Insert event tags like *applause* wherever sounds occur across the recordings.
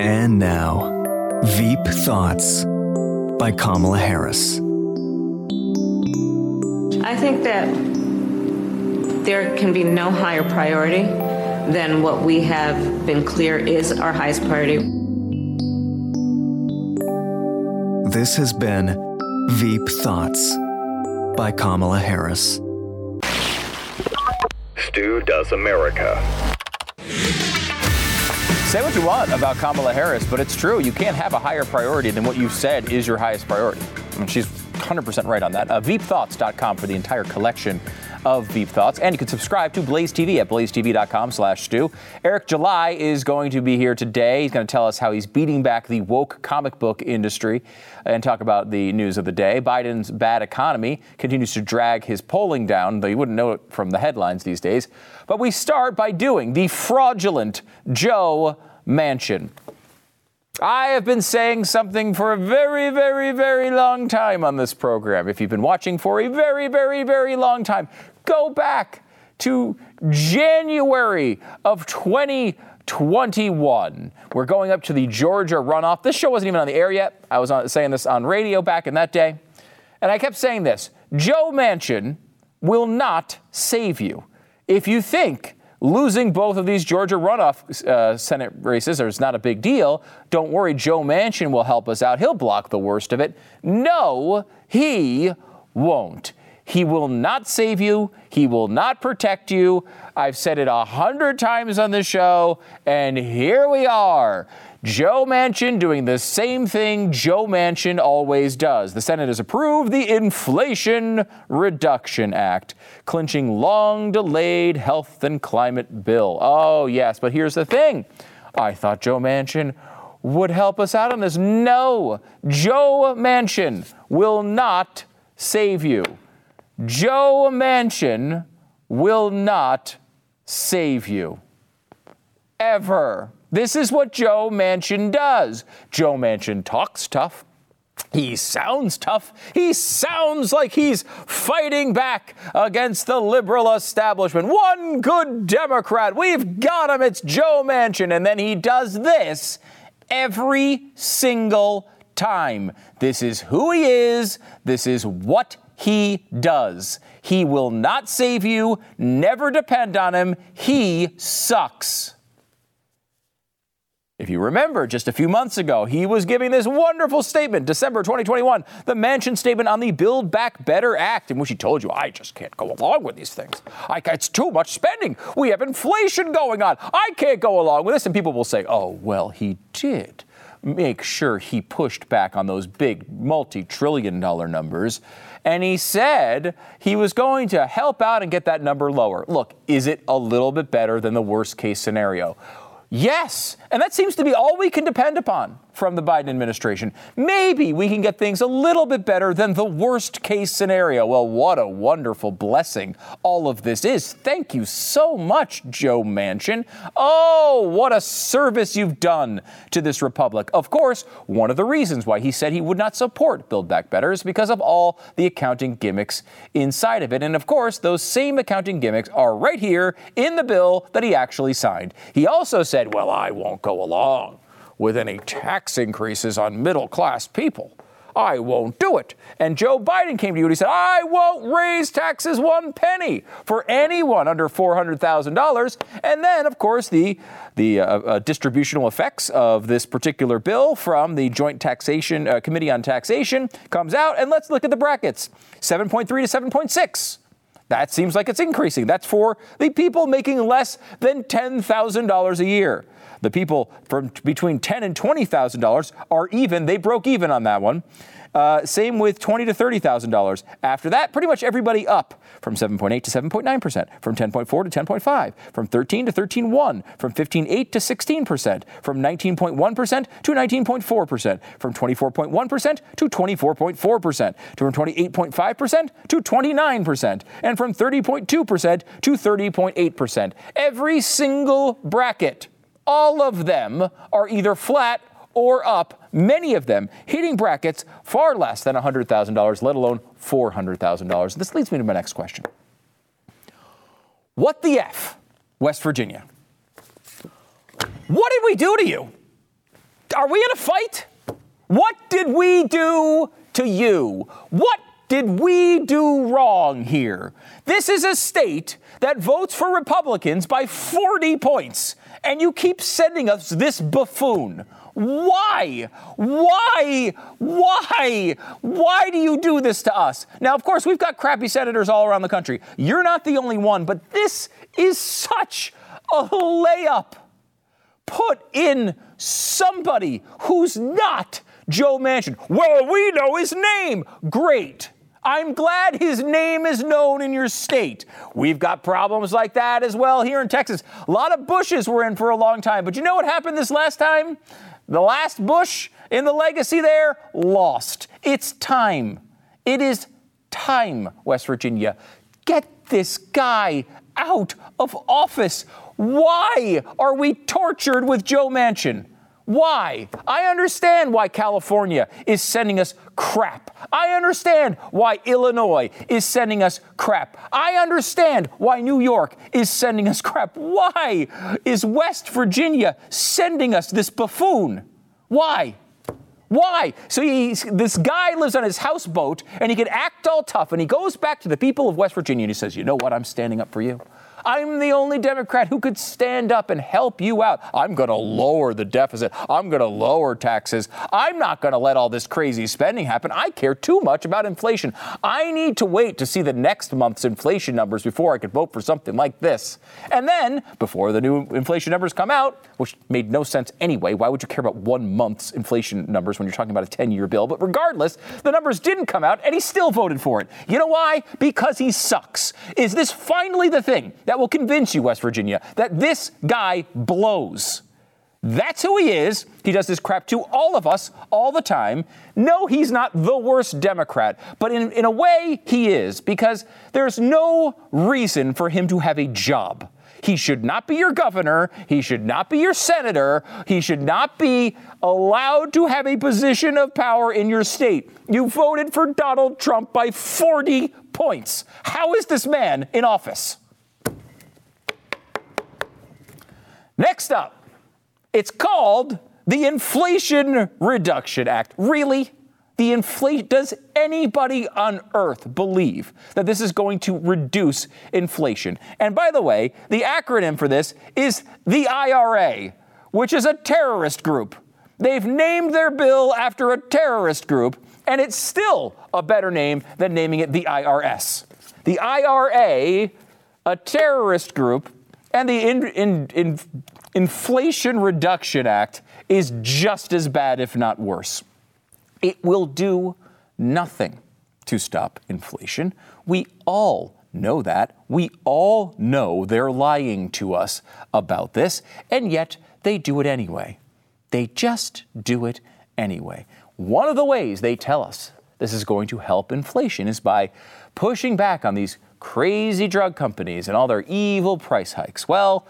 And now, Veep Thoughts by Kamala Harris. I think that there can be no higher priority than what we have been clear is our highest priority. This has been Veep Thoughts by Kamala Harris. Stu Does America. Say what you want about Kamala Harris, but it's true. You can't have a higher priority than what you've said is your highest priority. I mean, she's 100% right on that. Uh, VeepThoughts.com for the entire collection of Veep Thoughts. And you can subscribe to Blaze TV at blazetv.com slash Stu. Eric July is going to be here today. He's going to tell us how he's beating back the woke comic book industry and talk about the news of the day. Biden's bad economy continues to drag his polling down, though you wouldn't know it from the headlines these days. But we start by doing the fraudulent Joe Manchin. I have been saying something for a very, very, very long time on this program. If you've been watching for a very, very, very long time, go back to January of 2021. We're going up to the Georgia runoff. This show wasn't even on the air yet. I was on, saying this on radio back in that day. And I kept saying this Joe Manchin will not save you. If you think losing both of these Georgia runoff uh, Senate races is not a big deal. Don't worry, Joe Manchin will help us out. He'll block the worst of it. No, he won't. He will not save you. He will not protect you. I've said it a hundred times on the show, and here we are. Joe Manchin doing the same thing Joe Manchin always does. The Senate has approved the Inflation Reduction Act, clinching long delayed health and climate bill. Oh, yes, but here's the thing I thought Joe Manchin would help us out on this. No, Joe Manchin will not save you. Joe Manchin will not save you. Ever. This is what Joe Manchin does. Joe Manchin talks tough. He sounds tough. He sounds like he's fighting back against the liberal establishment. One good Democrat. We've got him. It's Joe Manchin. And then he does this every single time. This is who he is. This is what he does. He will not save you. Never depend on him. He sucks. If you remember, just a few months ago, he was giving this wonderful statement, December 2021, the Manchin statement on the Build Back Better Act, in which he told you, I just can't go along with these things. I, it's too much spending. We have inflation going on. I can't go along with this. And people will say, oh, well, he did make sure he pushed back on those big multi trillion dollar numbers. And he said he was going to help out and get that number lower. Look, is it a little bit better than the worst case scenario? Yes. And that seems to be all we can depend upon from the Biden administration. Maybe we can get things a little bit better than the worst case scenario. Well, what a wonderful blessing all of this is. Thank you so much, Joe Manchin. Oh, what a service you've done to this republic. Of course, one of the reasons why he said he would not support Build Back Better is because of all the accounting gimmicks inside of it. And of course, those same accounting gimmicks are right here in the bill that he actually signed. He also said, well, I won't go along with any tax increases on middle class people. I won't do it. And Joe Biden came to you and he said, I won't raise taxes one penny for anyone under $400,000. And then, of course, the, the uh, uh, distributional effects of this particular bill from the Joint Taxation uh, Committee on Taxation comes out. And let's look at the brackets 7.3 to 7.6. That seems like it's increasing. That's for the people making less than $10,000 a year. The people from between ten and twenty thousand dollars are even. They broke even on that one. Uh, same with twenty to thirty thousand dollars. After that, pretty much everybody up from 7.8 to 7.9 percent, from 10.4 to 10.5, from 13 to 13.1, from 15.8 to 16 percent, from 19.1 percent to 19.4 percent, from 24.1 percent to 24.4 percent, from 28.5 percent to 29 percent, and from 30.2 percent to 30.8 percent. Every single bracket, all of them are either flat or up, many of them hitting brackets far less than $100,000, let alone $400,000. This leads me to my next question. What the F, West Virginia? What did we do to you? Are we in a fight? What did we do to you? What did we do wrong here? This is a state that votes for Republicans by 40 points, and you keep sending us this buffoon. Why? Why? Why? Why do you do this to us? Now, of course, we've got crappy senators all around the country. You're not the only one, but this is such a layup. Put in somebody who's not Joe Manchin. Well, we know his name. Great. I'm glad his name is known in your state. We've got problems like that as well here in Texas. A lot of Bushes were in for a long time, but you know what happened this last time? The last Bush in the legacy there lost. It's time. It is time, West Virginia. Get this guy out of office. Why are we tortured with Joe Manchin? Why? I understand why California is sending us crap. I understand why Illinois is sending us crap. I understand why New York is sending us crap. Why is West Virginia sending us this buffoon? Why? Why? So this guy lives on his houseboat and he can act all tough and he goes back to the people of West Virginia and he says, You know what? I'm standing up for you. I'm the only Democrat who could stand up and help you out. I'm going to lower the deficit. I'm going to lower taxes. I'm not going to let all this crazy spending happen. I care too much about inflation. I need to wait to see the next month's inflation numbers before I could vote for something like this. And then, before the new inflation numbers come out, which made no sense anyway, why would you care about one month's inflation numbers when you're talking about a 10 year bill? But regardless, the numbers didn't come out and he still voted for it. You know why? Because he sucks. Is this finally the thing that will convince you, West Virginia, that this guy blows. That's who he is. He does this crap to all of us all the time. No, he's not the worst Democrat, but in, in a way, he is, because there's no reason for him to have a job. He should not be your governor. He should not be your senator. He should not be allowed to have a position of power in your state. You voted for Donald Trump by 40 points. How is this man in office? Next up, it's called the Inflation Reduction Act. Really? The inflation does anybody on earth believe that this is going to reduce inflation? And by the way, the acronym for this is the IRA, which is a terrorist group. They've named their bill after a terrorist group, and it's still a better name than naming it the IRS. The IRA, a terrorist group, and the in, in, in Inflation Reduction Act is just as bad, if not worse. It will do nothing to stop inflation. We all know that. We all know they're lying to us about this, and yet they do it anyway. They just do it anyway. One of the ways they tell us this is going to help inflation is by pushing back on these crazy drug companies and all their evil price hikes. Well,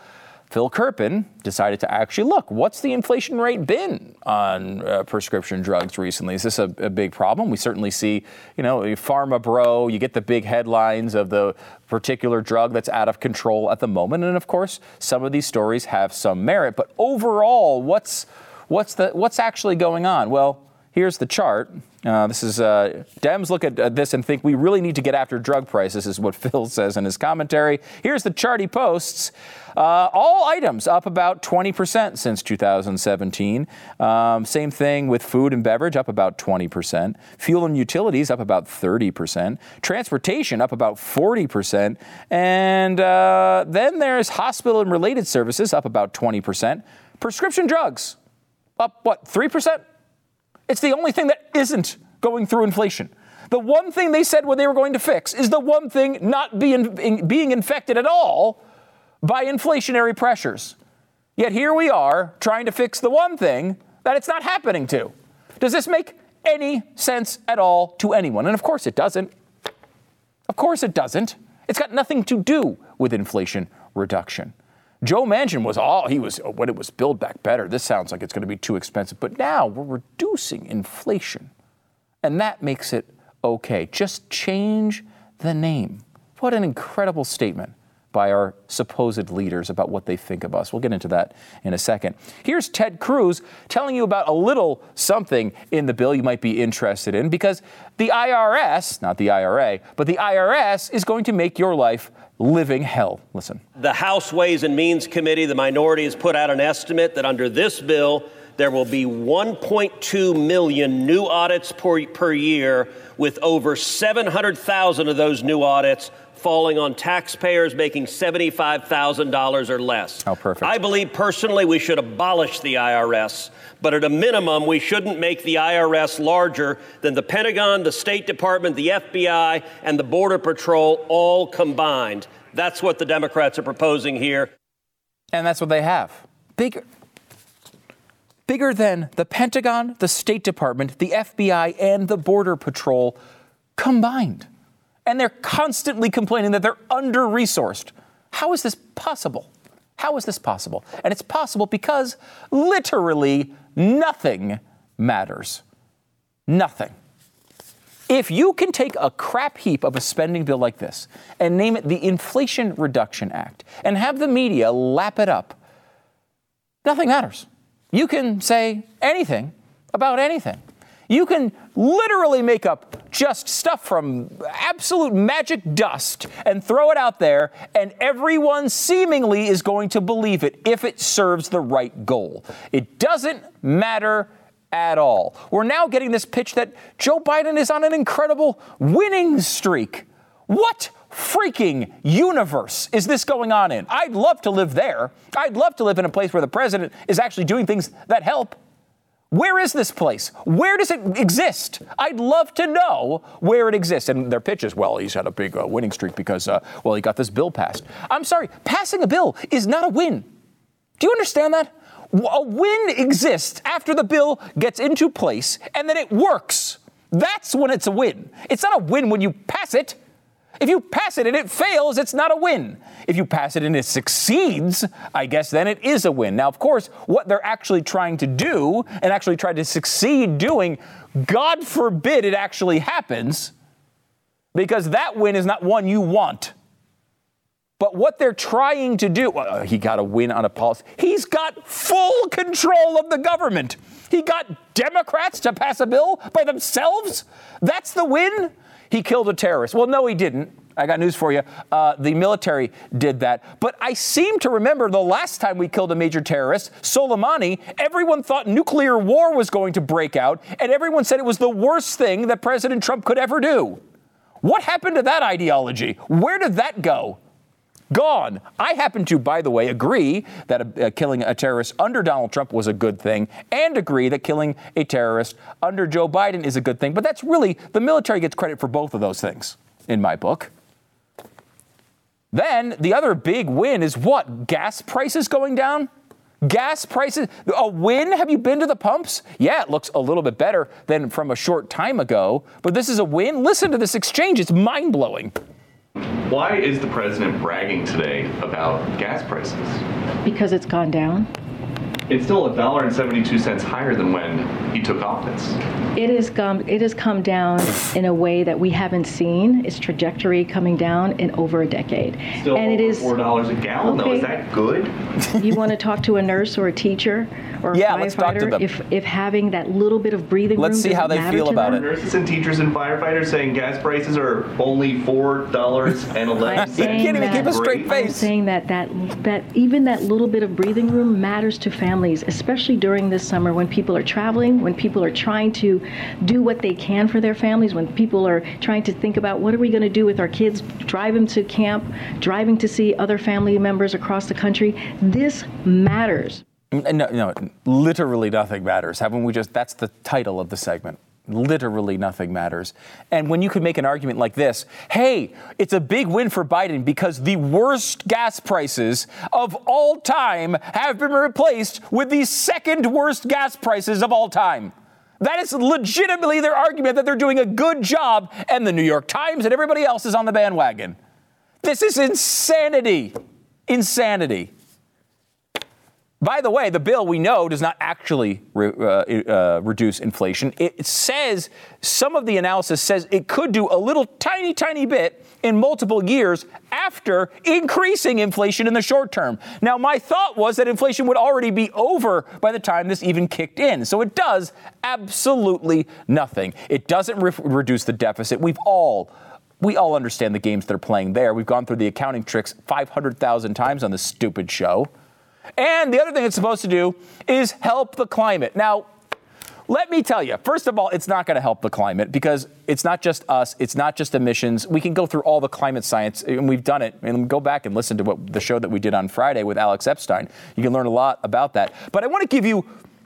Phil Kerpen decided to actually look what's the inflation rate been on uh, prescription drugs recently? Is this a, a, big problem? We certainly see, you know, pharma bro, you get the big headlines of the particular drug that's out of control at the moment. And of course, some of these stories have some merit. But overall, what's, what's, the, what's actually going on? Well, here's the chart. Uh, this is uh, Dems look at this and think we really need to get after drug prices, is what *laughs* Phil says in his commentary. Here's the chart he posts. Uh, all items up about 20% since 2017. Um, same thing with food and beverage, up about 20%. Fuel and utilities up about 30%. Transportation up about 40%. And uh, then there's hospital and related services up about 20%. Prescription drugs up, what, 3%? It's the only thing that isn't going through inflation. The one thing they said what they were going to fix is the one thing not being, being infected at all by inflationary pressures. Yet here we are trying to fix the one thing that it's not happening to. Does this make any sense at all to anyone? And of course it doesn't. Of course it doesn't. It's got nothing to do with inflation reduction. Joe Manchin was all he was oh, when it was build back better. This sounds like it's going to be too expensive, but now we're reducing inflation. And that makes it okay. Just change the name. What an incredible statement by our supposed leaders about what they think of us. We'll get into that in a second. Here's Ted Cruz telling you about a little something in the bill you might be interested in because the IRS, not the IRA, but the IRS is going to make your life living hell. Listen. The House Ways and Means Committee, the minority, has put out an estimate that under this bill, there will be 1.2 million new audits per, per year, with over 700,000 of those new audits falling on taxpayers making $75,000 or less. How perfect. I believe personally we should abolish the IRS, but at a minimum, we shouldn't make the IRS larger than the Pentagon, the State Department, the FBI, and the Border Patrol all combined. That's what the Democrats are proposing here. And that's what they have. Bigger. Bigger than the Pentagon, the State Department, the FBI, and the Border Patrol combined and they're constantly complaining that they're under resourced. How is this possible? How is this possible? And it's possible because literally nothing matters. Nothing. If you can take a crap heap of a spending bill like this and name it the Inflation Reduction Act and have the media lap it up, nothing matters. You can say anything about anything. You can literally make up just stuff from absolute magic dust and throw it out there, and everyone seemingly is going to believe it if it serves the right goal. It doesn't matter at all. We're now getting this pitch that Joe Biden is on an incredible winning streak. What freaking universe is this going on in? I'd love to live there. I'd love to live in a place where the president is actually doing things that help. Where is this place? Where does it exist? I'd love to know where it exists. And their pitch is, well, he's had a big uh, winning streak because, uh, well, he got this bill passed. I'm sorry, passing a bill is not a win. Do you understand that? A win exists after the bill gets into place and then it works. That's when it's a win. It's not a win when you pass it. If you pass it and it fails, it's not a win. If you pass it and it succeeds, I guess then it is a win. Now, of course, what they're actually trying to do and actually try to succeed doing, God forbid it actually happens, because that win is not one you want. But what they're trying to do, well, he got a win on a policy. He's got full control of the government. He got Democrats to pass a bill by themselves. That's the win. He killed a terrorist. Well, no, he didn't. I got news for you. Uh, the military did that. But I seem to remember the last time we killed a major terrorist, Soleimani, everyone thought nuclear war was going to break out, and everyone said it was the worst thing that President Trump could ever do. What happened to that ideology? Where did that go? Gone. I happen to, by the way, agree that killing a terrorist under Donald Trump was a good thing and agree that killing a terrorist under Joe Biden is a good thing. But that's really, the military gets credit for both of those things in my book. Then the other big win is what? Gas prices going down? Gas prices, a win? Have you been to the pumps? Yeah, it looks a little bit better than from a short time ago, but this is a win. Listen to this exchange, it's mind blowing. Why is the president bragging today about gas prices? Because it's gone down. It's still a dollar and seventy-two cents higher than when he took office. It has come. It has come down in a way that we haven't seen its trajectory coming down in over a decade. Still and it is four dollars a gallon, though. Is that good? you want to talk to a nurse or a teacher or a Yeah, let's talk to firefighter them. if if having that little bit of breathing Let's room see how they feel about them, it. Nurses and teachers and firefighters saying gas prices are only four dollars and eleven I'm cents. saying can't even that- keep a straight face. I'm face. saying that that that even that little bit of breathing room matters to families, especially during this summer when people are traveling, when people are trying to do what they can for their families, when people are trying to think about what are we going to do with our kids, drive them to camp, driving to see other family members across the country. This matters. No, no, literally nothing matters. Haven't we just, that's the title of the segment. Literally nothing matters. And when you could make an argument like this, hey, it's a big win for Biden because the worst gas prices of all time have been replaced with the second worst gas prices of all time. That is legitimately their argument that they're doing a good job, and the New York Times and everybody else is on the bandwagon. This is insanity. Insanity. By the way, the bill we know does not actually re- uh, uh, reduce inflation. It says some of the analysis says it could do a little tiny, tiny bit in multiple years after increasing inflation in the short term. Now, my thought was that inflation would already be over by the time this even kicked in. So it does absolutely nothing. It doesn't re- reduce the deficit. We've all we all understand the games they're playing there. We've gone through the accounting tricks 500,000 times on this stupid show. And the other thing it's supposed to do is help the climate. Now, let me tell you, first of all, it's not going to help the climate because it's not just us, it's not just emissions. We can go through all the climate science, and we've done it. And go back and listen to what the show that we did on Friday with Alex Epstein. You can learn a lot about that. But I want to give you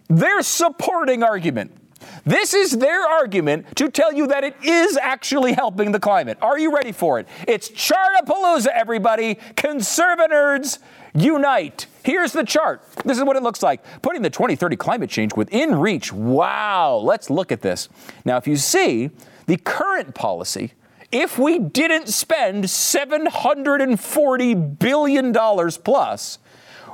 their supporting argument. This is their argument to tell you that it is actually helping the climate. Are you ready for it? It's Chartapalooza, everybody. Conservatives unite. Here's the chart. This is what it looks like. Putting the 2030 climate change within reach. Wow. Let's look at this. Now, if you see the current policy, if we didn't spend $740 billion plus,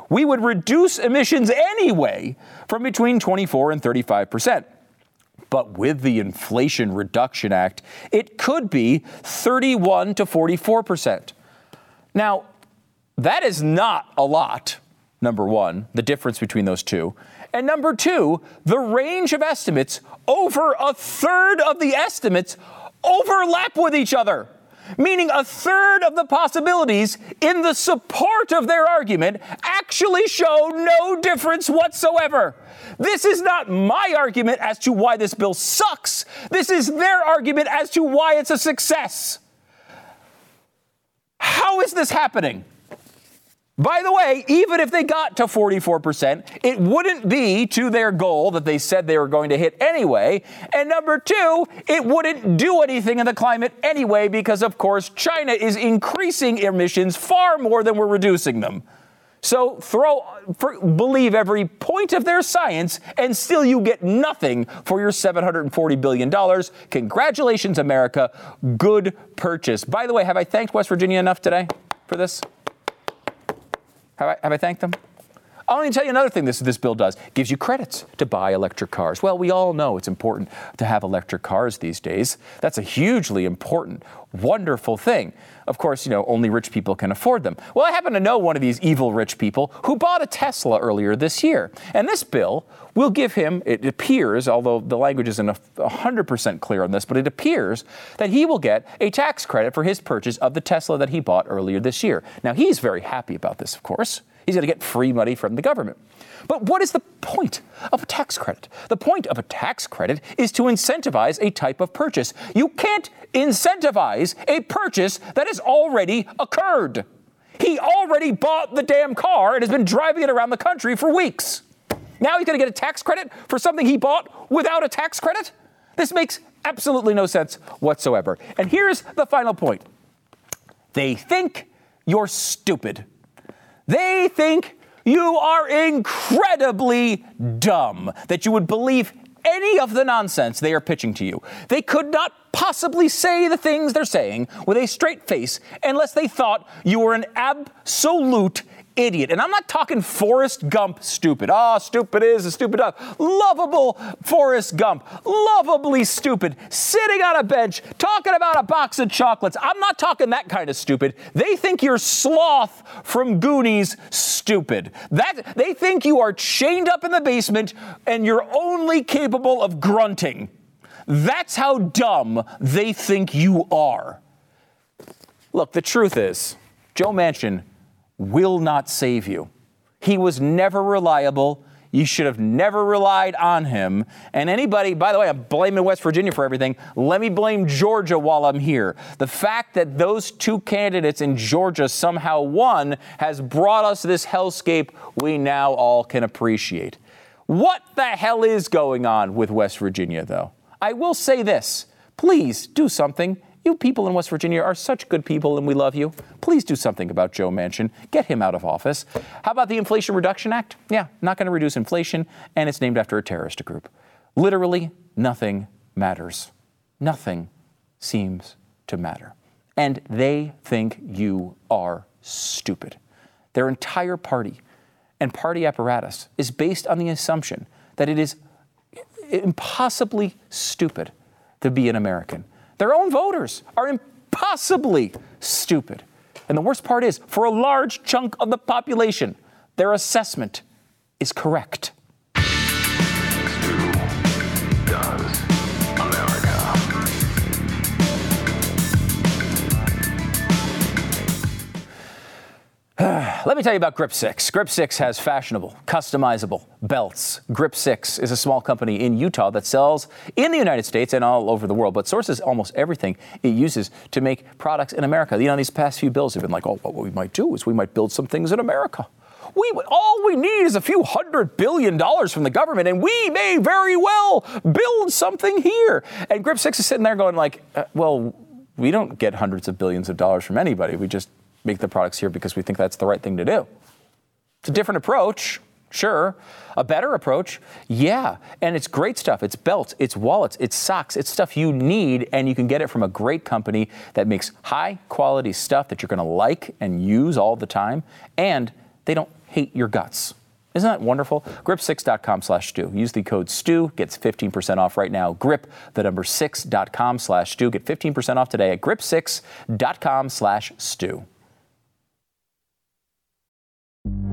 we would reduce emissions anyway from between 24 and 35 percent. But with the Inflation Reduction Act, it could be 31 to 44 percent. Now, that is not a lot, number one, the difference between those two. And number two, the range of estimates, over a third of the estimates overlap with each other. Meaning a third of the possibilities in the support of their argument actually show no difference whatsoever. This is not my argument as to why this bill sucks. This is their argument as to why it's a success. How is this happening? By the way, even if they got to 44%, it wouldn't be to their goal that they said they were going to hit anyway. And number two, it wouldn't do anything in the climate anyway because, of course, China is increasing emissions far more than we're reducing them. So throw, for, believe every point of their science, and still you get nothing for your $740 billion. Congratulations, America. Good purchase. By the way, have I thanked West Virginia enough today for this? Have I, have I thanked them? I want to tell you another thing this, this bill does. Gives you credits to buy electric cars. Well, we all know it's important to have electric cars these days. That's a hugely important, wonderful thing. Of course, you know, only rich people can afford them. Well, I happen to know one of these evil rich people who bought a Tesla earlier this year. And this bill will give him, it appears, although the language isn't 100% clear on this, but it appears that he will get a tax credit for his purchase of the Tesla that he bought earlier this year. Now, he's very happy about this, of course. He's going to get free money from the government. But what is the point of a tax credit? The point of a tax credit is to incentivize a type of purchase. You can't incentivize a purchase that has already occurred. He already bought the damn car and has been driving it around the country for weeks. Now he's going to get a tax credit for something he bought without a tax credit? This makes absolutely no sense whatsoever. And here's the final point they think you're stupid. They think you are incredibly dumb, that you would believe any of the nonsense they are pitching to you. They could not possibly say the things they're saying with a straight face unless they thought you were an absolute idiot. And I'm not talking Forrest Gump stupid. Ah, oh, stupid is a stupid up. Lovable Forrest Gump. Lovably stupid. Sitting on a bench talking about a box of chocolates. I'm not talking that kind of stupid. They think you're sloth from Goonies stupid. That they think you are chained up in the basement and you're only capable of grunting. That's how dumb they think you are. Look, the truth is, Joe Manchin will not save you. He was never reliable. You should have never relied on him. And anybody, by the way, I'm blaming West Virginia for everything. Let me blame Georgia while I'm here. The fact that those two candidates in Georgia somehow won has brought us this hellscape we now all can appreciate. What the hell is going on with West Virginia, though? I will say this please do something. You people in West Virginia are such good people and we love you. Please do something about Joe Manchin. Get him out of office. How about the Inflation Reduction Act? Yeah, not going to reduce inflation, and it's named after a terrorist group. Literally, nothing matters. Nothing seems to matter. And they think you are stupid. Their entire party and party apparatus is based on the assumption that it is impossibly stupid to be an American. Their own voters are impossibly stupid. And the worst part is, for a large chunk of the population, their assessment is correct. *sighs* Let me tell you about Grip 6. Grip 6 has fashionable, customizable belts. Grip 6 is a small company in Utah that sells in the United States and all over the world, but sources almost everything it uses to make products in America. You know, these past few bills have been like, oh, what we might do is we might build some things in America. We, all we need is a few hundred billion dollars from the government, and we may very well build something here. And Grip 6 is sitting there going like, uh, well, we don't get hundreds of billions of dollars from anybody. We just make the products here because we think that's the right thing to do. It's a different approach, sure. A better approach, yeah. And it's great stuff. It's belts, it's wallets, it's socks, it's stuff you need, and you can get it from a great company that makes high quality stuff that you're going to like and use all the time, and they don't hate your guts. Isn't that wonderful? Grip6.com slash Stu. Use the code Stu, gets 15% off right now. Grip, the number 6.com slash Stu. Get 15% off today at grip6.com slash Stu.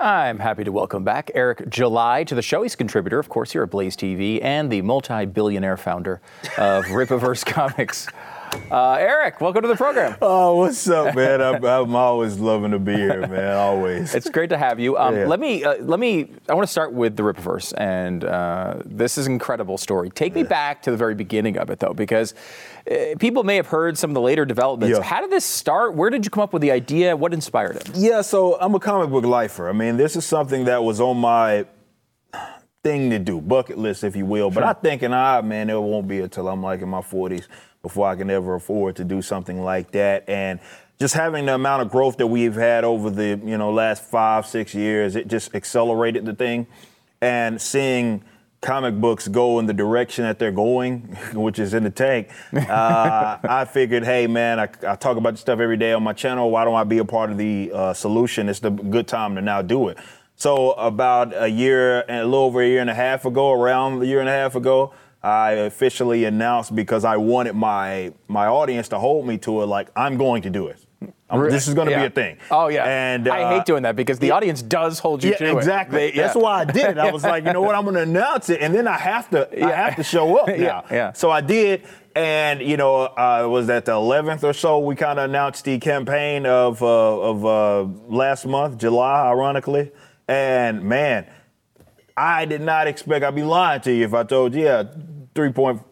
I'm happy to welcome back Eric July to the show. He's a contributor, of course, here at Blaze TV and the multi billionaire founder of *laughs* Rippaverse Comics. Uh, Eric, welcome to the program. *laughs* Oh, what's up, man? I'm, I'm, always loving to be here, man. Always. It's great to have you. Um, yeah. Let me, uh, let me. I want to start with the Rippaverse, and uh, this is an incredible story. Take me back to the very beginning of it, though, because uh, people may have heard some of the later developments. Yeah. How did this start? Where did you come up with the idea? What inspired it? Yeah, so I'm a comic book lifer. I mean, this is something that was on my thing to do, bucket list, if you will. But sure. I think, and I, man, it won't be until I'm like in my 40s before I can ever afford to do something like that. And just having the amount of growth that we've had over the you know last five six years, it just accelerated the thing. And seeing comic books go in the direction that they're going, *laughs* which is in the tank, *laughs* uh, I figured, hey man, I, I, talk about this stuff every day on my channel. Why don't I be a part of the uh, solution? It's the good time to now do it. So about a year and a little over a year and a half ago, around a year and a half ago, I officially announced because I wanted my my audience to hold me to it. Like I'm going to do it. I'm, this is going to yeah. be a thing. Oh yeah, and uh, I hate doing that because the audience does hold you yeah, to exactly. it. Exactly. That's why I did it. I was like, you know what, I'm going to announce it, and then I have to, I have to show up. *laughs* yeah, yeah. So I did, and you know, uh, was that the 11th or so? We kind of announced the campaign of uh, of uh, last month, July, ironically, and man. I did not expect. I'd be lying to you if I told you, yeah, three point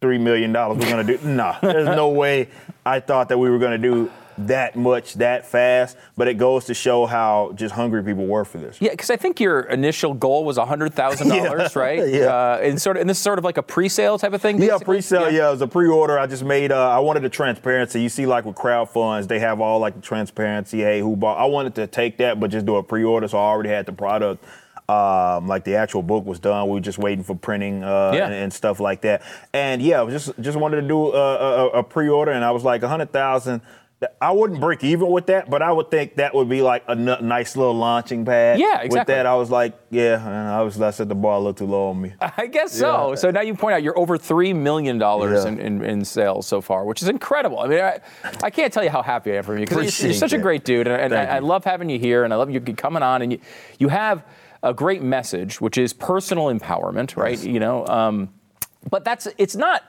three million dollars we're gonna do. *laughs* nah, there's no way I thought that we were gonna do that much that fast, but it goes to show how just hungry people were for this. Yeah, because I think your initial goal was hundred thousand *laughs* yeah. dollars, right? yeah. Uh, and sort of, and this is sort of like a pre-sale type of thing. Basically? Yeah, pre-sale. Yeah. yeah. it was a pre-order. I just made. Uh, I wanted the transparency. You see, like with crowd funds, they have all like the transparency. Hey, who bought? I wanted to take that, but just do a pre-order, so I already had the product. Um, like the actual book was done. We were just waiting for printing uh, yeah. and, and, stuff like that. And yeah, just just wanted to do a, a, a pre-order, and I was like a hundred thousand. I wouldn't break even with that, but I would think that would be like a n- nice little launching pad. Yeah, exactly. With that, I was like, yeah, and I was I set the bar a little too low on me. *laughs* I guess so. Yeah. So now you point out you're over three million dollars yeah. in, in, in, sales so far, which is incredible. I mean, I, I can't tell you how happy I am for you because you're, you're, such a great dude, and, and I, I, love having you here, and I love you coming on, and you you have a great message, which is personal empowerment, right? Yes. You know. Um, but that's it's not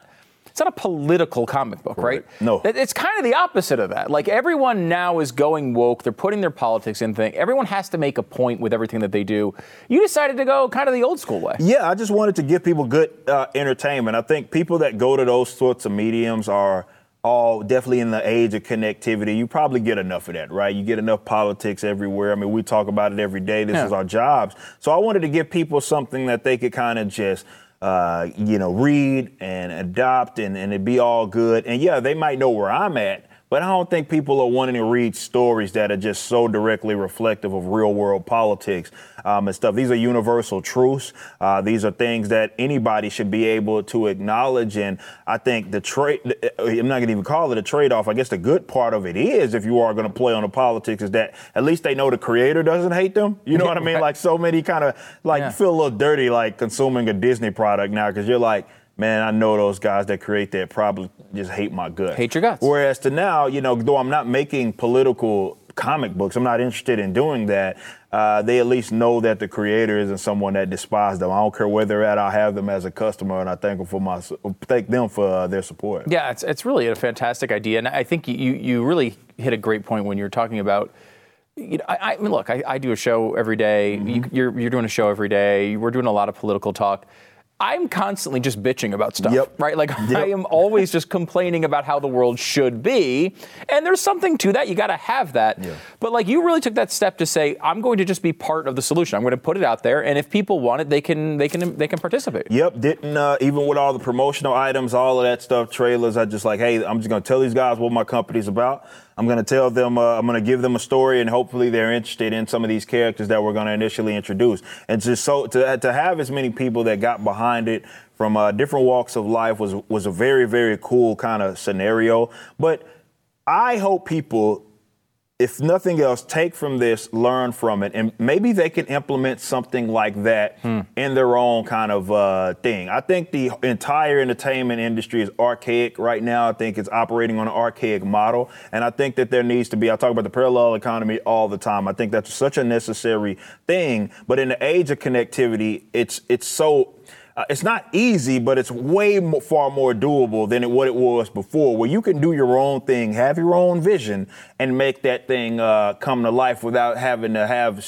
it's not a political comic book, right? No. It's kind of the opposite of that. Like everyone now is going woke. They're putting their politics in thing. Everyone has to make a point with everything that they do. You decided to go kind of the old school way. Yeah, I just wanted to give people good uh, entertainment. I think people that go to those sorts of mediums are all definitely in the age of connectivity. You probably get enough of that, right? You get enough politics everywhere. I mean, we talk about it every day. This Yeah. is our jobs. So I wanted to give people something that they could kind of just. Uh, you know, read and adopt, and, and it'd be all good. And yeah, they might know where I'm at, but I don't think people are wanting to read stories that are just so directly reflective of real world politics um, and stuff. These are universal truths. Uh, these are things that anybody should be able to acknowledge. And I think the trade, I'm not going to even call it a trade off. I guess the good part of it is, if you are going to play on the politics, is that at least they know the creator doesn't hate them. You know what I *laughs* mean? Like so many kind of, like, Yeah. you feel a little dirty like consuming a Disney product now because you're like, Man, I know those guys that create that probably just hate my guts. Hate your guts. Whereas to now, you know, though I'm not making political comic books, I'm not interested in doing that. Uh, they at least know that the creator isn't someone that despises them. I don't care where they're at. I have them as a customer, and I thank them for my thank them for uh, their support. Yeah, it's, it's really a fantastic idea, and I think you you really hit a great point when you're talking about. You know, I, I mean, look, I, I do a show every day. You, you're you're doing a show every day. We're doing a lot of political talk. I'm constantly just bitching about stuff, Yep. right? Like *laughs* I am always just complaining about how the world should be, and there's something to that. You got to have that. But like you really took that step to say, I'm going to just be part of the solution. I'm going to put it out there, and if people want it, they can they can they can participate. Yep, didn't uh, even with all the promotional items, all of that stuff, trailers. I just like, hey, I'm just gonna tell these guys what my company's about. I'm gonna tell them, uh, I'm gonna give them a story, and hopefully they're interested in some of these characters that we're gonna initially introduce. And just so to to have as many people that got behind it from uh, different walks of life was was a very very cool kind of scenario. But I hope people if nothing else, take from this, learn from it, and maybe they can implement something like that in their own kind of uh, thing. I think the entire entertainment industry is archaic right now. I think it's operating on an archaic model, and I think that there needs to be. I talk about the parallel economy all the time. I think that's such a necessary thing. But in the age of connectivity, it's it's so uh, it's not easy, but it's way far more doable than it, what it was before, where you can do your own thing, have your own vision, and make that thing uh, come to life without having to have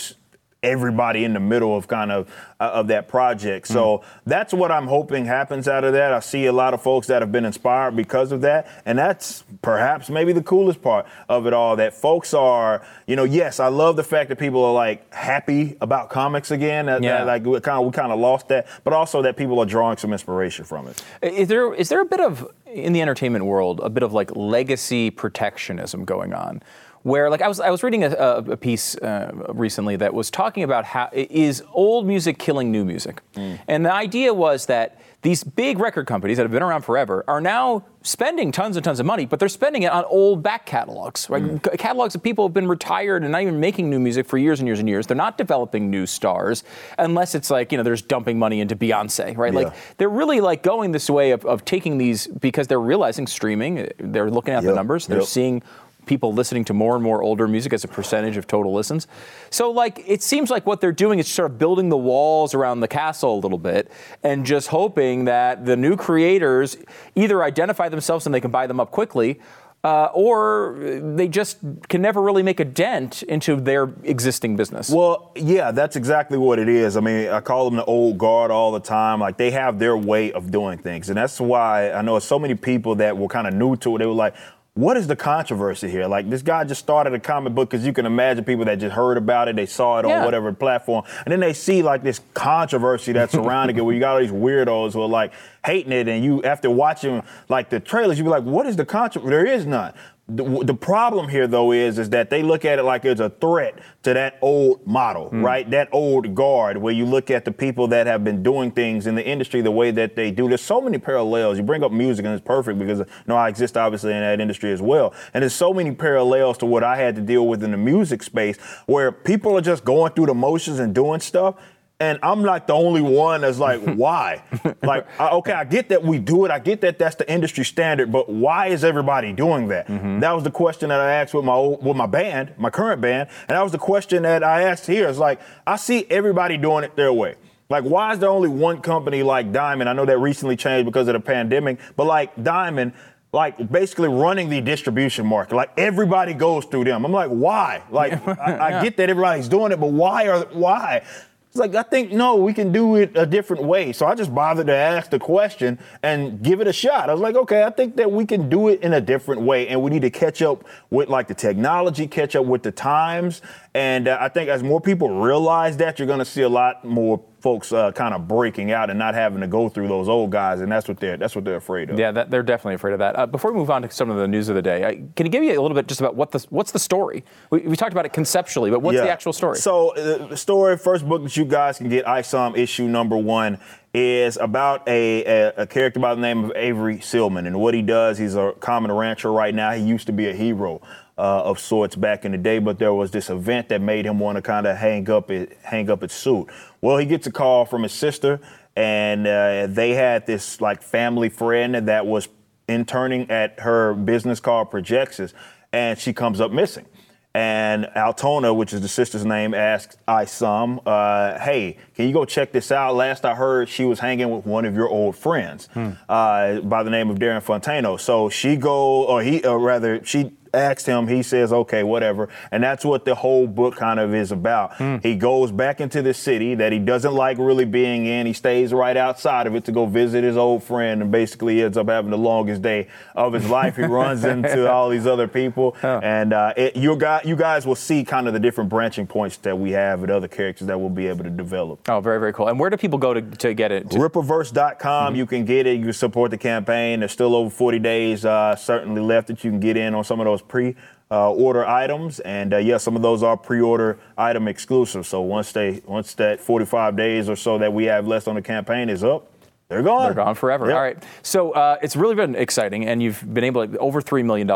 everybody in the middle of kind of uh, of that project. So that's what I'm hoping happens out of that. I see a lot of folks that have been inspired because of that, and that's perhaps maybe the coolest part of it all. That folks are, you know, yes, I love the fact that people are like happy about comics again. That, Yeah. that, like we kind of we kind of lost that, but also that people are drawing some inspiration from it. Is there is there a bit of in the entertainment world a bit of like legacy protectionism going on? Where like I was I was reading a, a, piece uh, recently that was talking about how is old music killing new music, and the idea was that these big record companies that have been around forever are now spending tons and tons of money, but they're spending it on old back catalogs, right? C- Catalogs of people who have been retired and not even making new music for years and years and years. They're not developing new stars unless it's like, you know, there's dumping money into Beyonce, right? Yeah. Like they're really like going this way of, of taking these because they're realizing streaming, they're looking at the numbers, they're yep. seeing people listening to more and more older music as a percentage of total listens. So like it seems like what they're doing is sort of building the walls around the castle a little bit and just hoping that the new creators either identify themselves and they can buy them up quickly uh, or they just can never really make a dent into their existing business. Well, yeah, that's exactly what it is. I mean, I call them the old guard all the time. Like they have their way of doing things, and that's why I know so many people that were kind of new to it. They were like. What is the controversy here? Like this guy just started a comic book because you can imagine people that just heard about it, they saw it Yeah. on whatever platform, and then they see like this controversy that's *laughs* surrounding it, where you got all these weirdos who are like hating it, and you after watching like the trailers, you be like, what is the controversy? There is none. The, the problem here, though, is is that they look at it like it's a threat to that old model, hmm. right? That old guard, where you look at the people that have been doing things in the industry the way that they do. There's so many parallels. You bring up music, and it's perfect because you know I exist obviously in that industry as well. And there's so many parallels to what I had to deal with in the music space, where people are just going through the motions and doing stuff. And I'm like the only one that's like, *laughs* why? like, I- okay, I get that we do it. I get that that's the industry standard, but why is everybody doing that? Mm-hmm. That was the question that I asked with my old, with my band, my current band, and that was the question that I asked here. It's like I see everybody doing it their way. Like, why is there only one company like Diamond? I know that recently changed because of the pandemic, but like Diamond, like basically running the distribution market. Like everybody goes through them. I'm like, why? Like, *laughs* I, I get that everybody's doing it, but why are why? It's like I think no, we can do it a different way. So I just bothered to ask the question and give it a shot. I was like, okay, I think that we can do it in a different way, and we need to catch up with like the technology, catch up with the times, and uh, I think as more people realize that, you're going to see a lot more folks uh, kind of breaking out and not having to go through those old guys, and that's what they're that's what they're afraid of. Yeah, that, they're definitely afraid of that. Uh, before we move on to some of the news of the day, uh, can you give me a little bit just about what the what's the story? We, we talked about it conceptually, but what's Yeah. the actual story? So uh, the story, first book that you guys can get, ISOM issue number one, is about a, a, a character by the name of Avery Silman. And what he does, he's a common rancher right now. He used to be a hero uh, of sorts back in the day, but there was this event that made him want to kind of hang up it, hang up his suit. Well, he gets a call from his sister, and uh, they had this like family friend that was interning at her business called Projexis, and she comes up missing. And Altona, which is the sister's name, asks Isom, uh, "Hey, can you go check this out? Last I heard, she was hanging with one of your old friends uh, by the name of Darren Fontano. So she go, or he, or rather, she asked him. He says, "Okay, whatever." And that's what the whole book kind of is about. He goes back into the city that he doesn't like really being in. He stays right outside of it to go visit his old friend, and basically ends up having the longest day of his life. He *laughs* runs into all these other people, and uh, it, you guys, you guys will see kind of the different branching points that we have with other characters that we'll be able to develop. oh, very very cool. And where do people go to, to get it? To- Rippaverse.com, you can get it. You can support the campaign. There's still over 40 days uh, certainly left that you can get in on some of those pre uh, order items. And uh, yeah, some of those are pre order item exclusive. So once they once that 45 days or so that we have left on the campaign is up, they're gone. They're gone forever. Yep. All right. So uh, it's really been exciting, and you've been able to over $3 million.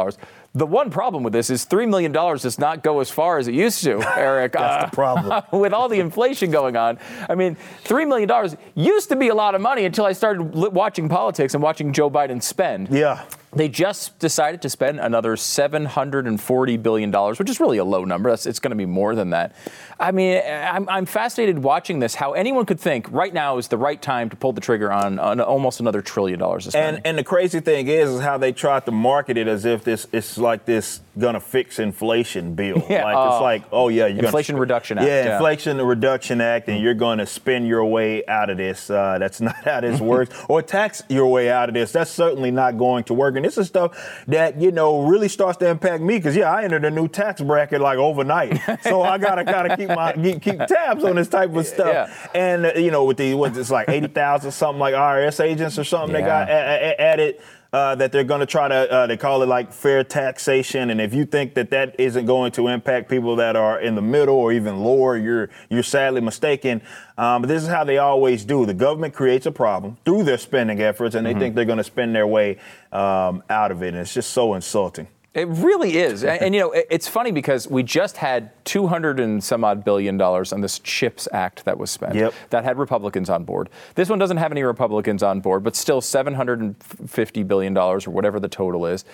The one problem with this is $3 million does not go as far as it used to, *laughs* Eric. That's the problem. *laughs* with all the inflation going on. I mean, $3 million used to be a lot of money until I started watching politics and watching Joe Biden spend. Yeah. They just decided to spend another $740 billion, which is really a low number. That's, it's going to be more than that. I mean, I'm, I'm fascinated watching this, how anyone could think right now is the right time to pull the trigger on, on almost another trillion dollars. And and the crazy thing is, is how they tried to market it as if this it's like this gonna fix inflation bill. Yeah, like uh, it's like, oh yeah, you're Inflation Reduction Act, Yeah, yeah. Inflation Reduction Act, and you're gonna spend your way out of this. Uh, that's *laughs* not how this works. Or tax your way out of this. That's certainly not going to work. And this is stuff that you know really starts to impact me because yeah, I entered a new tax bracket like overnight, so I gotta gotta keep my keep, tabs on this type of stuff. Yeah. And uh, you know, with the what's it's like eighty thousand something like IRS agents or something they got a- a- added. Uh, that they're going to try to, uh, they call it like fair taxation, and if you think that that isn't going to impact people that are in the middle or even lower, you're you're sadly mistaken. Um, but this is how they always do. The government creates a problem through their spending efforts, and they think they're going to spend their way um, out of it, and it's just so insulting. It really is. and, and, you know, it- it's funny because we just had 200 and some odd billion dollars on this CHIPS Act that was spent. Yep. That had Republicans on board. This one doesn't have any Republicans on board, but still 750 billion dollars or whatever the total is.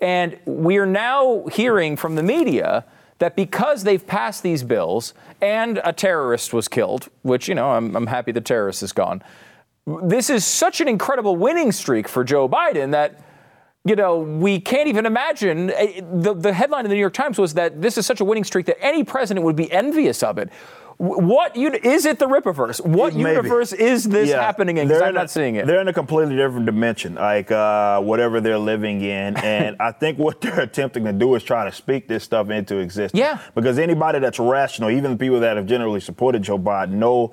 And we are now hearing from the media that because they've passed these bills and a terrorist was killed, which, you know, I'm, I'm happy the terrorist is gone. This is such an incredible winning streak for Joe Biden that you know, we can't even imagine. eh, The, the headline in the New York Times was that this is such a winning streak that any president would be envious of it. Wh- What is it? The Rippaverse? What Maybe. universe is this Yeah, happening in? Because I'm in a- not seeing it. They're in a completely different dimension, like uh, whatever they're living in. *laughs* And I think what they're attempting to do is try to speak this stuff into existence. Yeah. Because anybody that's rational, even the people that have generally supported Joe Biden, know.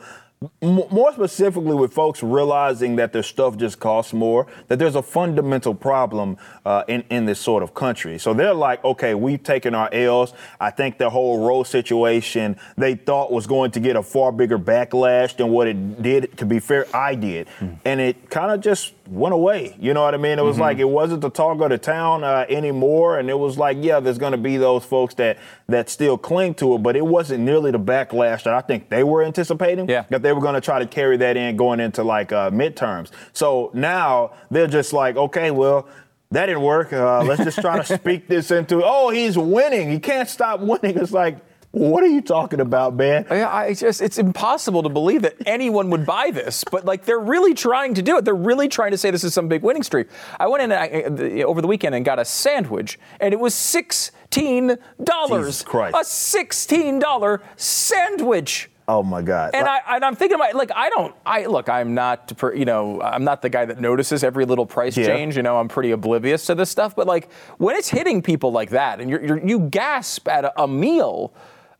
M- More specifically, with folks realizing that their stuff just costs more, that there's a fundamental problem uh, in in this sort of country. So they're like, okay, we've taken our L's. I think the whole Roe situation they thought was going to get a far bigger backlash than what it did. To be fair, I did, and it kind of just went away. You know what I mean? It was like it wasn't the talk of the town uh, anymore, and it was like, yeah, there's going to be those folks that that still cling to it, but it wasn't nearly the backlash that I think they were anticipating. Yeah. That they were going to try to carry that in going into like uh, midterms. So now they're just like, okay, well. That didn't work. Uh, let's just try to *laughs* speak this into. Oh, he's winning. He can't stop winning. It's like What are you talking about, man? I, I just it's impossible to believe that anyone would buy this, but like they're really trying to do it. They're really trying to say this is some big winning streak. I went in I, over the weekend and got a sandwich, and it was sixteen dollars. A sixteen dollar sandwich. Oh my God! And I and I'm thinking about like I don't I look I'm not you know I'm not the guy that notices every little price Yeah. change. You know I'm pretty oblivious to this stuff. But like when it's hitting people like that and you're, you gasp at a, a meal.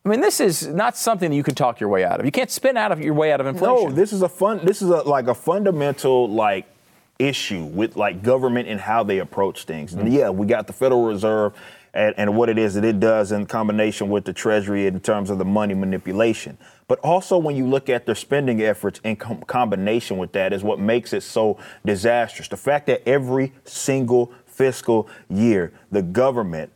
I mean, this is not something that you can talk your way out of. You can't spin out of your way out of inflation. No, this is a fun. This is a like a fundamental like issue with like government and how they approach things. And yeah, we got the Federal Reserve and, and what it is that it does in combination with the Treasury in terms of the money manipulation. But also, when you look at their spending efforts in com- combination with that, is what makes it so disastrous. The fact that every single fiscal year, the government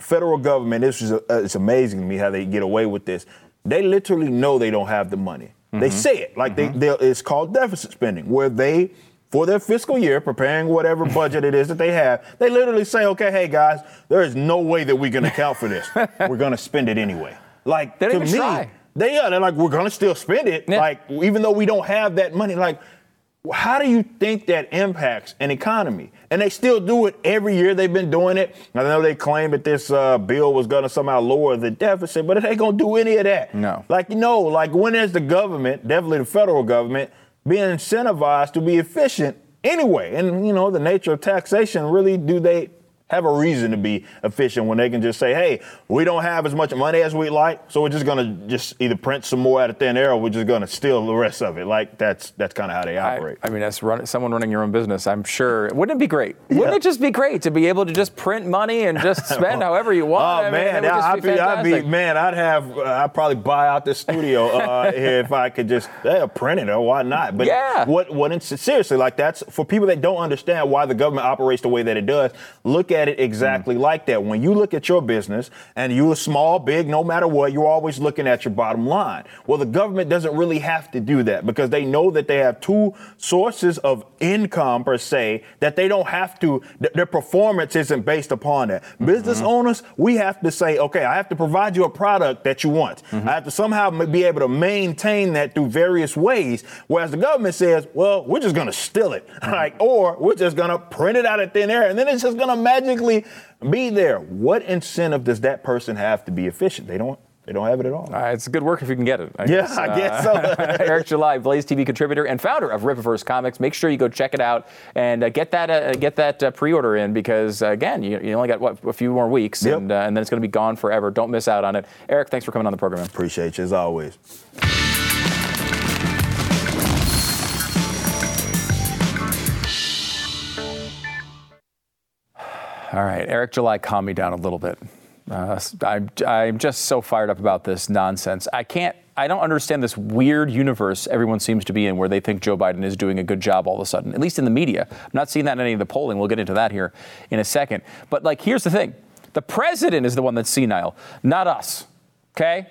federal government, this is uh, it's amazing to me how they get away with this. They literally know they don't have the money. They say it like they, they it's called deficit spending, where they for their fiscal year preparing whatever *laughs* budget it is that they have, they literally say, okay, hey guys, there is no way that we can account for this. *laughs* We're gonna spend it anyway. Like They to me, try. they are. They're like, we're gonna still spend it. Like even though we don't have that money, like. How do you think that impacts an economy? And they still do it every year. They've been doing it. I know they claim that this uh, bill was going to somehow lower the deficit, but it ain't going to do any of that. No. Like, you know, like when is the government, definitely the federal government, being incentivized to be efficient anyway? And, you know, the nature of taxation, really, do they have a reason to be efficient when they can just say, hey, we don't have as much money as we'd like, so we're just going to just either print some more out of thin air or we're just going to steal the rest of it. Like, that's that's kind of how they operate. I mean, as run, someone running your own business, I'm sure wouldn't it be great? Wouldn't it just be great to be able to just print money and just *laughs* spend however you want? Oh I man, it would just I'd be I'd be, man, I'd have, uh, I'd probably buy out this studio uh, *laughs* if I could just yeah, print it or why not? But Yeah. what, what? Seriously, like that's for people that don't understand why the government operates the way that it does. Look at it exactly like that. When you look at your business and you're small, big, no matter what, you're always looking at your bottom line. Well, the government doesn't really have to do that because they know that they have two sources of income per se that they don't have to. th- their performance isn't based upon that. Business mm-hmm. owners, we have to say, okay, I have to provide you a product that you want. Mm-hmm. I have to somehow be able to maintain that through various ways. Whereas the government says, well, we're just going to steal it, *laughs* mm-hmm. like, or we're just going to print it out of thin air, and then it's just going to magically be there. What incentive does that person have to be efficient? They don't. They don't have it at all. Uh, it's good work if you can get it. I Yeah, guess. I guess so. *laughs* Eric July, Blaze TV contributor and founder of Rippaverse Comics. Make sure you go check it out and uh, get that uh, get that uh, pre-order in because uh, again, you, you only got what a few more weeks, Yep. and, uh, and then it's going to be gone forever. Don't miss out on it. Eric, thanks for coming on the program. man. Appreciate you as always. All right, Eric July, calm me down a little bit. Uh, I'm, I'm just so fired up about this nonsense. I can't, I don't understand this weird universe everyone seems to be in where they think Joe Biden is doing a good job all of a sudden, at least in the media. I'm not seeing that in any of the polling. We'll get into that here in a second. But, like, here's the thing the president is the one that's senile, not us, okay?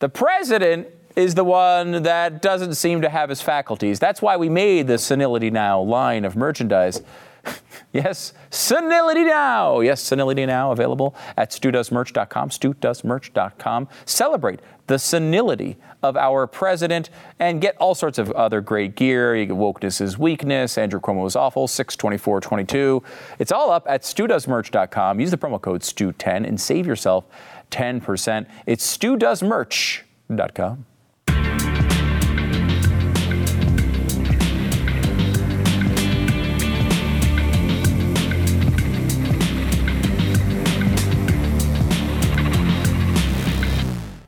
The president is the one that doesn't seem to have his faculties. That's why we made the Senility Now line of merchandise. *laughs* yes, Senility Now. Yes, Senility Now available at studoesmerch.com, studoesmerch.com. Celebrate the senility of our president and get all sorts of other great gear. You Wokeness is Weakness, Andrew Cuomo is Awful, 62422. It's all up at studoesmerch.com. Use the promo code STU10 and save yourself 10%. It's studoesmerch.com.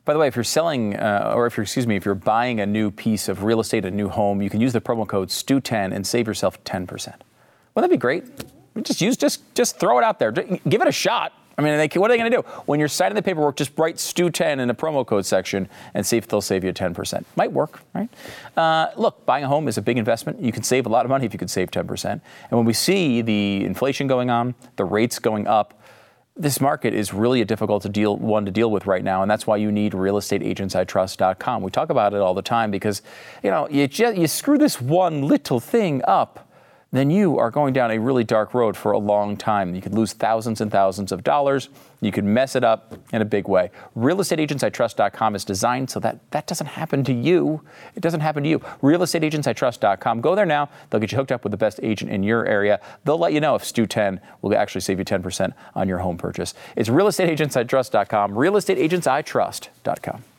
By the way, if you're selling, uh, or if you're, excuse me, if you're buying a new piece of real estate, a new home, you can use the promo code STU10 and save yourself 10%. Wouldn't that be great? Just use, just, just throw it out there. Give it a shot. I mean, they, what are they going to do? When you're signing the paperwork, just write STU10 in the promo code section and see if they'll save you 10%. Might work, right? Uh, look, buying a home is a big investment. You can save a lot of money if you could save 10%. And when we see the inflation going on, the rates going up, this market is really a difficult to deal one to deal with right now, and that's why you need realestateagentsitrust.com. We talk about it all the time because you know you just, you screw this one little thing up, then you are going down a really dark road for a long time. You could lose thousands and thousands of dollars. You could mess it up in a big way. RealestateAgentsITrust.com is designed so that that doesn't happen to you. It doesn't happen to you. RealestateAgentsITrust.com. Go there now. They'll get you hooked up with the best agent in your area. They'll let you know if Stu 10 will actually save you 10% on your home purchase. It's RealestateAgentsITrust.com. RealestateAgentsITrust.com.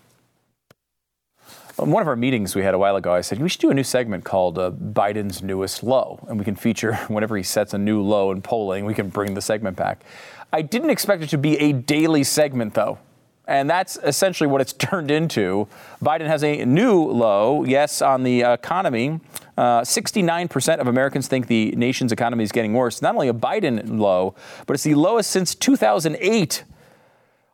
One of our meetings we had a while ago, I said we should do a new segment called uh, Biden's newest low, and we can feature *laughs* whenever he sets a new low in polling, we can bring the segment back. I didn't expect it to be a daily segment, though. And that's essentially what it's *laughs* turned into. Biden has a new low, yes, on the economy. Uh, 69% of Americans think the nation's economy is getting worse. Not only a Biden low, but it's the lowest since 2008.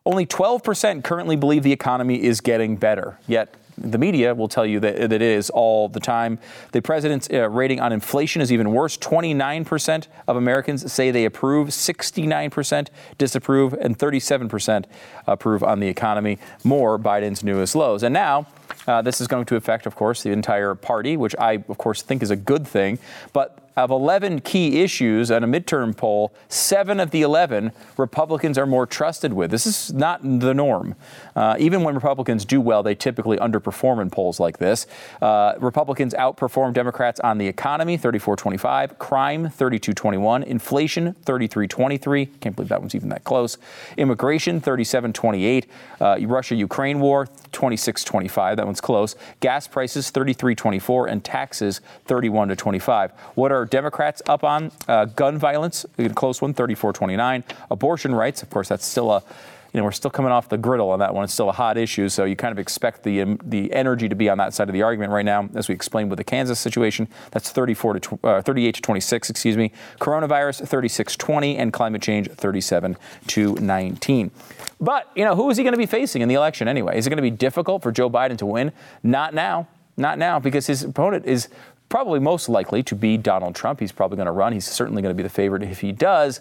Only 12% currently believe the economy is getting better. Yet the media will tell you that, that it is all the time. The president's uh, rating on inflation is even worse. 29% of Americans say they approve, 69% disapprove, and 37% approve on the economy. More Biden's newest lows. And now, uh, this is going to affect, of course, the entire party, which I, of course, think is a good thing. But of 11 key issues on a midterm poll, seven of the 11 Republicans are more trusted with. This is not the norm. Uh, even when Republicans do well, they typically underperform in polls like this. Uh, Republicans outperform Democrats on the economy, 34 25, crime, 32 21, inflation, 33 23. Can't believe that one's even that close. Immigration, 37 28. Uh, Russia Ukraine war, 26 25. That one's close. Gas prices, 33 24, and taxes, 31 to 25. What are Democrats up on? Uh, gun violence, a close one, 34 29. Abortion rights, of course, that's still a you know, we're still coming off the griddle on that one. It's still a hot issue, so you kind of expect the um, the energy to be on that side of the argument right now, as we explained with the Kansas situation. That's 34 to uh, 38 to 26, excuse me. Coronavirus 36-20, and climate change 37 to 19. But you know, who is he going to be facing in the election anyway? Is it going to be difficult for Joe Biden to win? Not now. Not now, because his opponent is probably most likely to be Donald Trump. He's probably going to run. He's certainly going to be the favorite if he does.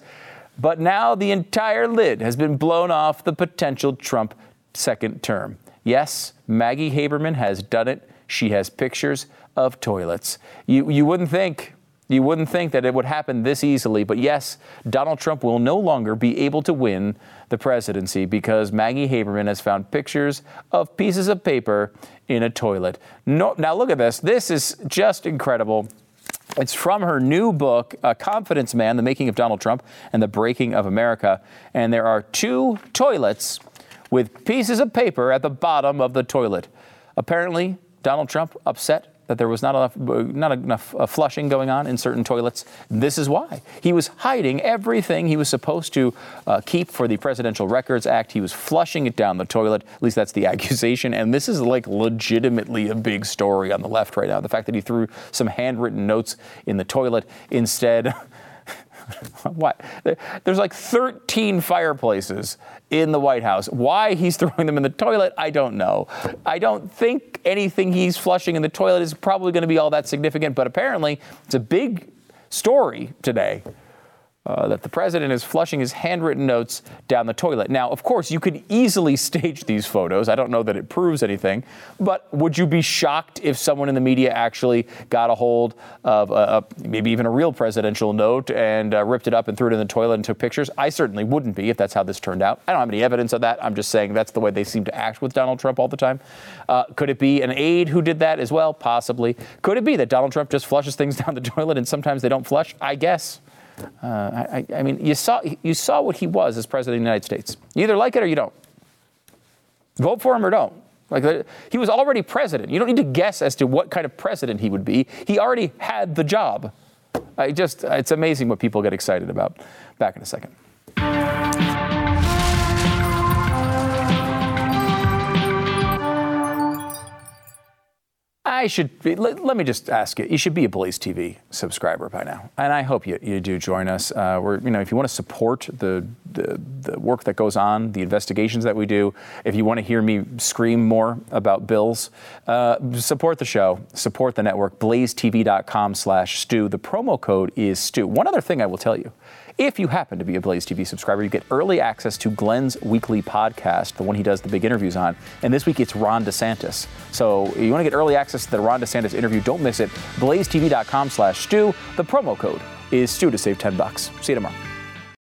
But now the entire lid has been blown off the potential Trump second term. Yes, Maggie Haberman has done it. She has pictures of toilets. You, you wouldn't think. You wouldn't think that it would happen this easily, but yes, Donald Trump will no longer be able to win the presidency because Maggie Haberman has found pictures of pieces of paper in a toilet. No, now, look at this. This is just incredible. It's from her new book, A Confidence Man The Making of Donald Trump and the Breaking of America. And there are two toilets with pieces of paper at the bottom of the toilet. Apparently, Donald Trump upset that there was not enough, not enough uh, flushing going on in certain toilets. This is why. He was hiding everything he was supposed to uh, keep for the Presidential Records Act. He was flushing it down the toilet. At least that's the *laughs* accusation. And this is like legitimately a big story on the left right now. The fact that he threw some handwritten notes in the toilet instead. *laughs* *laughs* what? There's like 13 fireplaces in the White House. Why he's *laughs* throwing them in the toilet, I don't know. I don't think anything he's flushing in the toilet is probably going to be all that significant, but apparently it's a big story today uh, that the president is flushing his handwritten notes down the toilet. Now, of course, you could easily *laughs* stage these photos. I don't know that it proves anything, but would you be shocked if someone in the media actually got a hold of a, a, maybe even a real presidential note and uh, ripped it up and threw it in the toilet and took pictures? I certainly wouldn't be if that's how this turned out. I don't have any evidence of that. I'm just saying that's the way they seem to act with Donald Trump all the time. Uh, could it be an aide who did that as well? Possibly. Could it be that Donald Trump just flushes things *laughs* down the toilet and sometimes they don't flush? I guess. Uh, I, I, mean, you saw, you saw what he was as president of the United States. You either like it or you don't. Vote for him or don't. Like he was already president. You don't need to guess as to what kind of president he would be. He already had the job. I just, it's amazing what people get excited about. Back in a second. I should be, let, let, me just ask you. You should be a Blaze TV subscriber by now, and I hope you, you do join us. Uh, we're, you know, if you want to support the, the, the work that goes on, the investigations that we do, if you want to hear me scream more about bills, uh, support the show, support the network. BlazeTV.com/Stu. The promo code is Stu. One other thing I will tell you. If you happen to be a Blaze TV subscriber, you get early access to Glenn's weekly podcast, the one he does the big interviews on. And this week it's Ron DeSantis. So if you want to get early access to the Ron DeSantis interview. Don't miss it. BlazeTV.com slash Stu. The promo code is Stu to save 10 bucks. See you tomorrow.